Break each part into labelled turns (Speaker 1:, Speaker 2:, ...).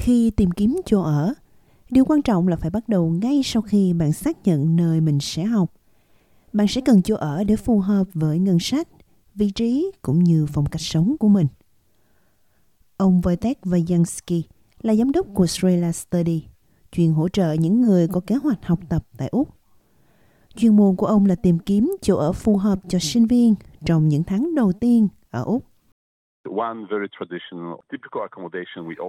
Speaker 1: Khi tìm kiếm chỗ ở, điều quan trọng là phải bắt đầu ngay sau khi bạn xác nhận nơi mình sẽ học. Bạn sẽ cần chỗ ở để phù hợp với ngân sách, vị trí cũng như phong cách sống của mình. Ông Wojtek Vajansky là giám đốc của Australia Study, chuyên hỗ trợ những người có kế hoạch học tập tại Úc. Chuyên môn của ông là tìm kiếm chỗ ở phù hợp cho sinh viên trong những tháng đầu tiên ở Úc.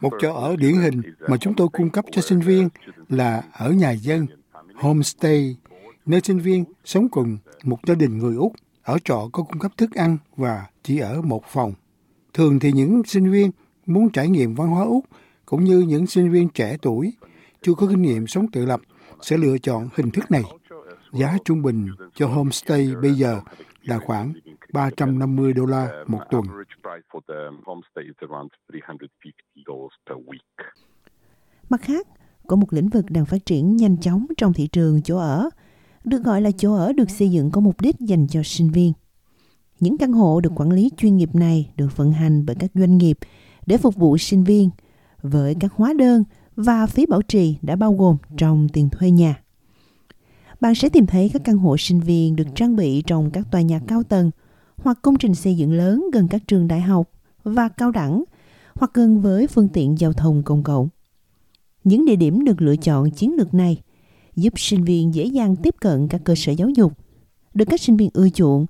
Speaker 2: Một chỗ ở điển hình mà chúng tôi cung cấp cho sinh viên là ở nhà dân, homestay, nơi sinh viên sống cùng một gia đình người Úc. Ở trọ có cung cấp thức ăn và chỉ ở một phòng. Thường thì những sinh viên muốn trải nghiệm văn hóa Úc cũng như những sinh viên trẻ tuổi chưa có kinh nghiệm sống tự lập sẽ lựa chọn hình thức này. Giá trung bình cho homestay bây giờ là khoảng 350 đô la một tuần.
Speaker 1: Mặt khác, có một lĩnh vực đang phát triển nhanh chóng trong thị trường chỗ ở, được gọi là chỗ ở được xây dựng có mục đích dành cho sinh viên. Những căn hộ được quản lý chuyên nghiệp này được vận hành bởi các doanh nghiệp để phục vụ sinh viên với các hóa đơn và phí bảo trì đã bao gồm trong tiền thuê nhà. Bạn sẽ tìm thấy các căn hộ sinh viên được trang bị trong các tòa nhà cao tầng hoặc công trình xây dựng lớn gần các trường đại học và cao đẳng hoặc gần với phương tiện giao thông công cộng. Những địa điểm được lựa chọn chiến lược này giúp sinh viên dễ dàng tiếp cận các cơ sở giáo dục, được các sinh viên ưa chuộng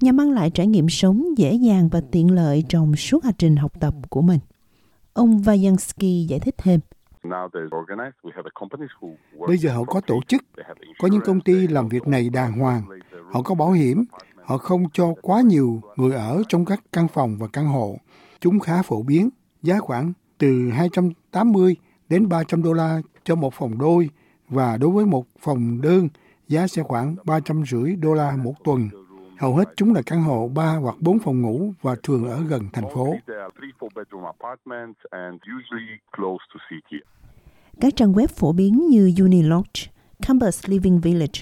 Speaker 1: nhằm mang lại trải nghiệm sống dễ dàng và tiện lợi trong suốt hành trình học tập của mình. Ông Vajansky giải thích thêm.
Speaker 2: Bây giờ họ có tổ chức, có những công ty làm việc này đàng hoàng, họ có bảo hiểm, họ không cho quá nhiều người ở trong các căn phòng và căn hộ. Chúng khá phổ biến, giá khoảng từ 280 đến 300 đô la cho một phòng đôi. Và đối với một phòng đơn, giá sẽ khoảng 350 đô la một tuần. Hầu hết chúng là căn hộ 3 hoặc 4 phòng ngủ và thường ở gần thành phố.
Speaker 1: Các trang web phổ biến như Unilodge, Campus Living Village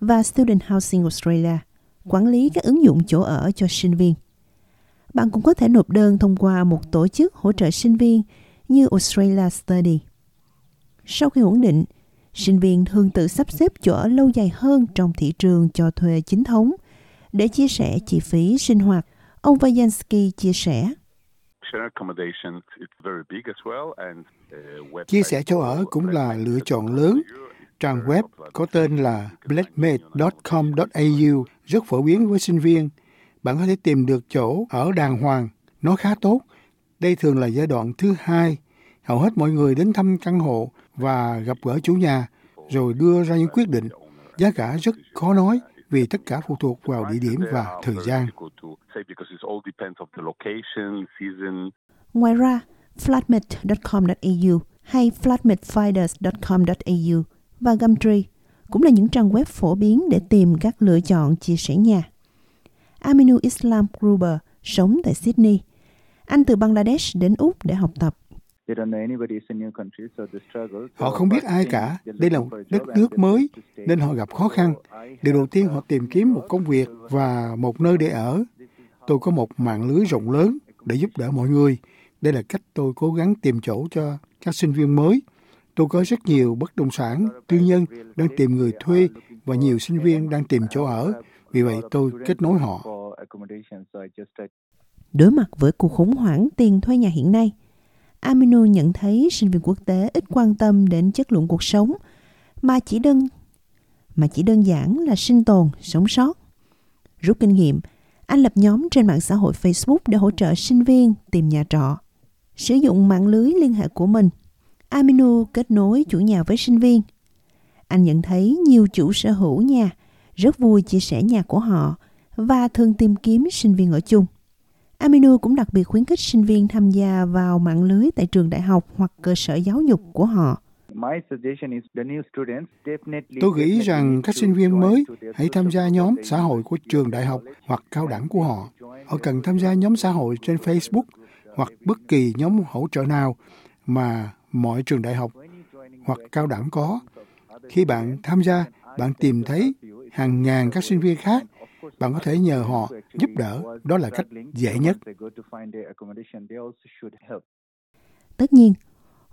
Speaker 1: và Student Housing Australia quản lý các ứng dụng chỗ ở cho sinh viên. Bạn cũng có thể nộp đơn thông qua một tổ chức hỗ trợ sinh viên như Australia Study. Sau khi ổn định, sinh viên thường tự sắp xếp chỗ ở lâu dài hơn trong thị trường cho thuê chính thống để chia sẻ chi phí sinh hoạt. Ông Vajansky chia sẻ.
Speaker 2: Chia sẻ chỗ ở cũng là lựa chọn lớn. Trang web có tên là blackmate.com.au rất phổ biến với sinh viên. Bạn có thể tìm được chỗ ở đàng hoàng, nó khá tốt. Đây thường là giai đoạn thứ hai. Hầu hết mọi người đến thăm căn hộ và gặp gỡ chủ nhà, rồi đưa ra những quyết định. Giá cả rất khó nói vì tất cả phụ thuộc vào địa điểm và thời gian.
Speaker 1: Ngoài ra, flatmate.com.au hay flatmatefinders.com.au và Gumtree cũng là những trang web phổ biến để tìm các lựa chọn chia sẻ nhà. Aminu Islam Gruber sống tại Sydney. Anh từ Bangladesh đến Úc để học tập.
Speaker 2: Họ không biết ai cả. Đây là một đất nước mới nên họ gặp khó khăn. Điều đầu tiên họ tìm kiếm một công việc và một nơi để ở. Tôi có một mạng lưới rộng lớn để giúp đỡ mọi người. Đây là cách tôi cố gắng tìm chỗ cho các sinh viên mới. Tôi có rất nhiều bất động sản tư nhân đang tìm người thuê và nhiều sinh viên đang tìm chỗ ở. Vì vậy tôi kết nối họ.
Speaker 1: Đối mặt với cuộc khủng hoảng tiền thuê nhà hiện nay, Amino nhận thấy sinh viên quốc tế ít quan tâm đến chất lượng cuộc sống mà chỉ đơn mà chỉ đơn giản là sinh tồn, sống sót. Rút kinh nghiệm, anh lập nhóm trên mạng xã hội Facebook để hỗ trợ sinh viên tìm nhà trọ. Sử dụng mạng lưới liên hệ của mình, Aminu kết nối chủ nhà với sinh viên. Anh nhận thấy nhiều chủ sở hữu nhà rất vui chia sẻ nhà của họ và thường tìm kiếm sinh viên ở chung. Aminu cũng đặc biệt khuyến khích sinh viên tham gia vào mạng lưới tại trường đại học hoặc cơ sở giáo dục của họ.
Speaker 2: Tôi nghĩ rằng các sinh viên mới hãy tham gia nhóm xã hội của trường đại học hoặc cao đẳng của họ. Họ cần tham gia nhóm xã hội trên Facebook hoặc bất kỳ nhóm hỗ trợ nào mà mọi trường đại học hoặc cao đẳng có. Khi bạn tham gia, bạn tìm thấy hàng ngàn các sinh viên khác bạn có thể nhờ họ giúp đỡ. Đó là cách dễ nhất.
Speaker 1: Tất nhiên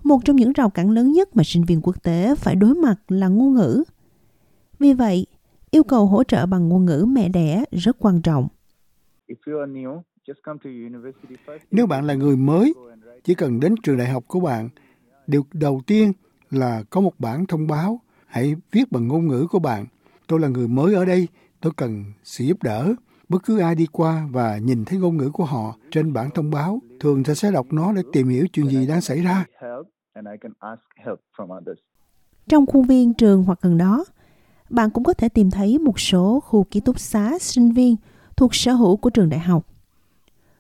Speaker 1: một trong những rào cản lớn nhất mà sinh viên quốc tế phải đối mặt là ngôn ngữ. Vì vậy yêu cầu hỗ trợ bằng ngôn ngữ mẹ đẻ rất quan trọng.
Speaker 2: Nếu bạn là người mới chỉ cần đến trường đại học của bạn điều đầu tiên là có một bản thông báo hãy viết bằng ngôn ngữ của bạn. Tôi là người mới ở đây tôi cần sự giúp đỡ. Bất cứ ai đi qua và nhìn thấy ngôn ngữ của họ trên bản thông báo, thường tôi sẽ đọc nó để tìm hiểu chuyện gì đang xảy ra.
Speaker 1: Trong khuôn viên trường hoặc gần đó, bạn cũng có thể tìm thấy một số khu ký túc xá sinh viên thuộc sở hữu của trường đại học.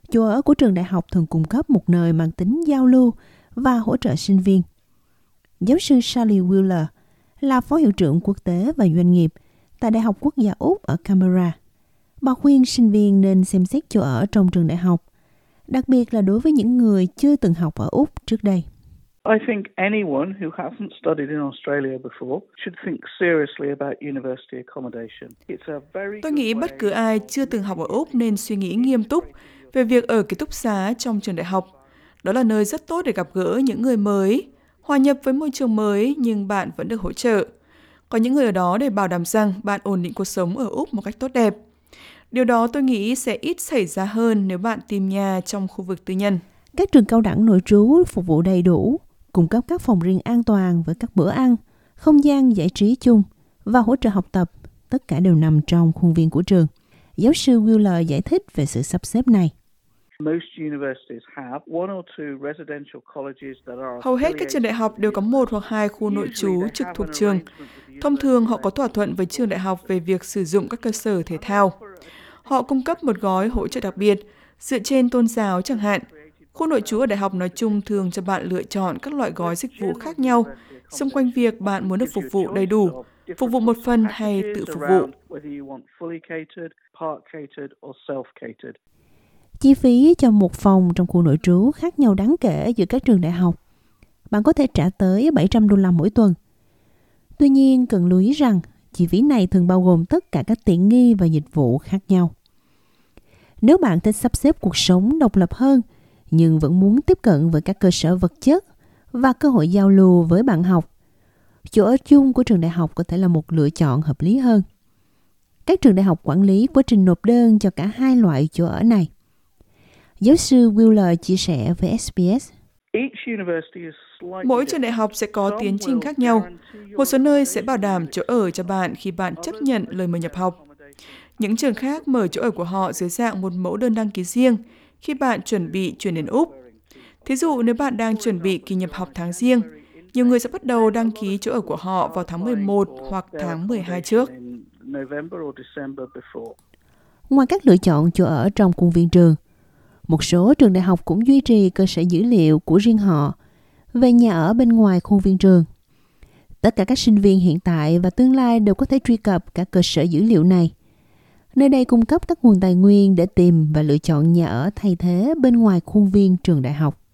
Speaker 1: Chỗ ở của trường đại học thường cung cấp một nơi mang tính giao lưu và hỗ trợ sinh viên. Giáo sư Sally Wheeler là phó hiệu trưởng quốc tế và doanh nghiệp – tại Đại học Quốc gia Úc ở Canberra. Bà khuyên sinh viên nên xem xét chỗ ở trong trường đại học, đặc biệt là đối với những người chưa từng học ở Úc trước đây. I think anyone who hasn't studied in Australia before should think seriously about university accommodation. It's a very
Speaker 3: Tôi nghĩ bất cứ ai chưa từng học ở Úc nên suy nghĩ nghiêm túc về việc ở ký túc xá trong trường đại học. Đó là nơi rất tốt để gặp gỡ những người mới, hòa nhập với môi trường mới nhưng bạn vẫn được hỗ trợ. Có những người ở đó để bảo đảm rằng bạn ổn định cuộc sống ở Úc một cách tốt đẹp. Điều đó tôi nghĩ sẽ ít xảy ra hơn nếu bạn tìm nhà trong khu vực tư nhân.
Speaker 1: Các trường cao đẳng nội trú phục vụ đầy đủ, cung cấp các phòng riêng an toàn với các bữa ăn, không gian giải trí chung và hỗ trợ học tập. Tất cả đều nằm trong khuôn viên của trường. Giáo sư Wheeler giải thích về sự sắp xếp này.
Speaker 3: Hầu hết các trường đại học đều có một hoặc hai khu nội trú trực thuộc trường. Thông thường họ có thỏa thuận với trường đại học về việc sử dụng các cơ sở thể thao. Họ cung cấp một gói hỗ trợ đặc biệt dựa trên tôn giáo chẳng hạn. Khu nội trú ở đại học nói chung thường cho bạn lựa chọn các loại gói dịch vụ khác nhau xung quanh việc bạn muốn được phục vụ đầy đủ, phục vụ một phần hay tự phục vụ.
Speaker 1: Chi phí cho một phòng trong khu nội trú khác nhau đáng kể giữa các trường đại học. Bạn có thể trả tới 700 đô la mỗi tuần. Tuy nhiên, cần lưu ý rằng chi phí này thường bao gồm tất cả các tiện nghi và dịch vụ khác nhau. Nếu bạn thích sắp xếp cuộc sống độc lập hơn, nhưng vẫn muốn tiếp cận với các cơ sở vật chất và cơ hội giao lưu với bạn học, chỗ ở chung của trường đại học có thể là một lựa chọn hợp lý hơn. Các trường đại học quản lý quá trình nộp đơn cho cả hai loại chỗ ở này. Giáo sư Wheeler chia sẻ với SBS.
Speaker 3: Mỗi trường đại học sẽ có tiến trình khác nhau. Một số nơi sẽ bảo đảm chỗ ở cho bạn khi bạn chấp nhận lời mời nhập học. Những trường khác mở chỗ ở của họ dưới dạng một mẫu đơn đăng ký riêng khi bạn chuẩn bị chuyển đến Úc. Thí dụ nếu bạn đang chuẩn bị kỳ nhập học tháng riêng, nhiều người sẽ bắt đầu đăng ký chỗ ở của họ vào tháng 11 hoặc tháng 12 trước.
Speaker 1: Ngoài các lựa chọn chỗ ở trong khuôn viên trường, một số trường đại học cũng duy trì cơ sở dữ liệu của riêng họ về nhà ở bên ngoài khuôn viên trường. Tất cả các sinh viên hiện tại và tương lai đều có thể truy cập các cơ sở dữ liệu này. Nơi đây cung cấp các nguồn tài nguyên để tìm và lựa chọn nhà ở thay thế bên ngoài khuôn viên trường đại học.